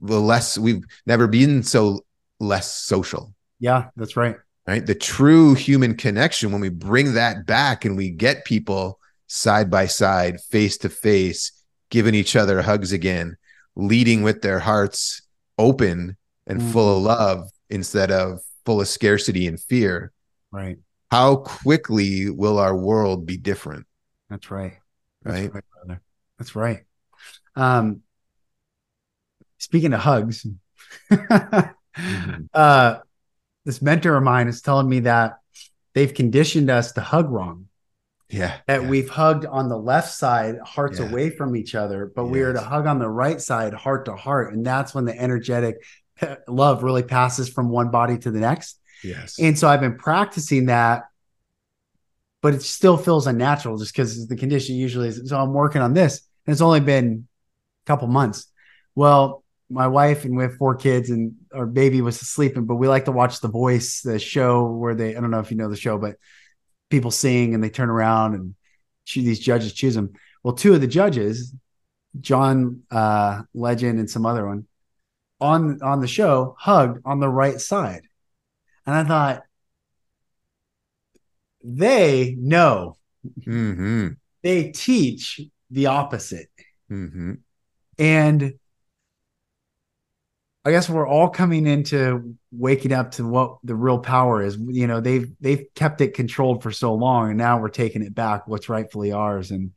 the less we've never been so less social Yeah. That's right. right the true human connection when we bring that back and we get people side by side face to face giving each other hugs again leading with their hearts open and Mm. full of love instead of full of scarcity and fear Right. how quickly will our world be different That's right. That's right right, brother. That's right. Um, speaking of hugs, Mhm. [LAUGHS] uh, this mentor of mine is telling me that they've conditioned us to hug wrong. Yeah That yeah. we've hugged on the left side, hearts Yeah. away from each other, but we are to hug on the right side, heart to heart, and that's when the energetic uh, love really passes from one body to the next. yes And so I've been practicing that, but it still feels unnatural just because the condition usually is. So I'm working on this, and it's only been a couple months. Well, my wife and we have four kids, and our baby was sleeping, but we like to watch The Voice, the show where they, I don't know if you know the show, but people sing and they turn around and these judges choose them. Well, two of the judges, John uh, Legend and some other one, on on the show hugged on the right side. And I thought, they know, mm-hmm. they teach the opposite. Mm-hmm. And I guess we're all coming into waking up to what the real power is. You know, they've they've kept it controlled for so long, and now we're taking it back, what's rightfully ours. And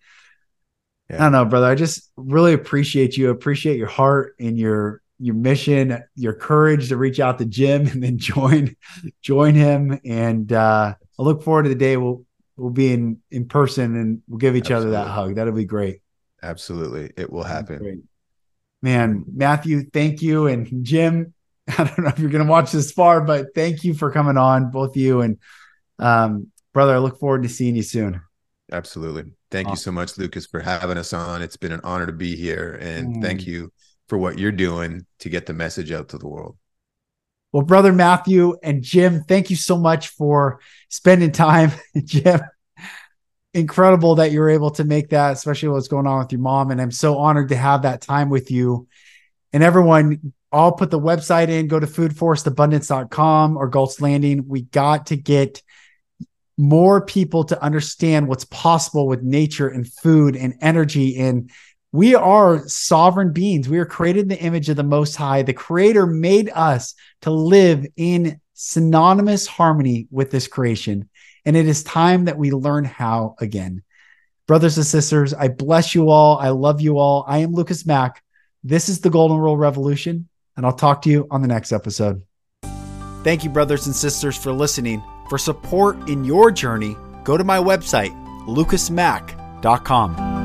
I don't know, brother. I just really appreciate you. Appreciate your heart and your your mission, your courage to reach out to Jim [LAUGHS] and then join join him. And uh, I look forward to the day we'll we'll be in in person and we'll give each other that hug. That'll be great. absolutely it will happen. Man, Matthew, thank you. And Jim, [LAUGHS] I don't know if you're going to watch this far, but thank you for coming on, both of you. And um, brother, I look forward to seeing you soon. Absolutely. Thank you so much, Lucas, for having us on. It's been an honor to be here. And Mm. thank you for what you're doing to get the message out to the world. Well, brother Matthew and Jim, thank you so much for spending time. [LAUGHS] Jim, incredible that you're able to make that, especially what's going on with your mom. And I'm so honored to have that time with you. And everyone, I'll put the website in, go to foodforestabundance.com or Galt's Landing. We got to get more people to understand what's possible with nature and food and energy. And we are sovereign beings. We are created in the image of the Most High. The Creator made us to live in synonymous harmony with this creation. And it is time that we learn how again. Brothers and sisters, I bless you all. I love you all. I am Lucas Mack. This is the Golden Rule Revolution, and I'll talk to you on the next episode. Thank you, brothers and sisters, for listening. For support in your journey, go to my website, lucasmack.com.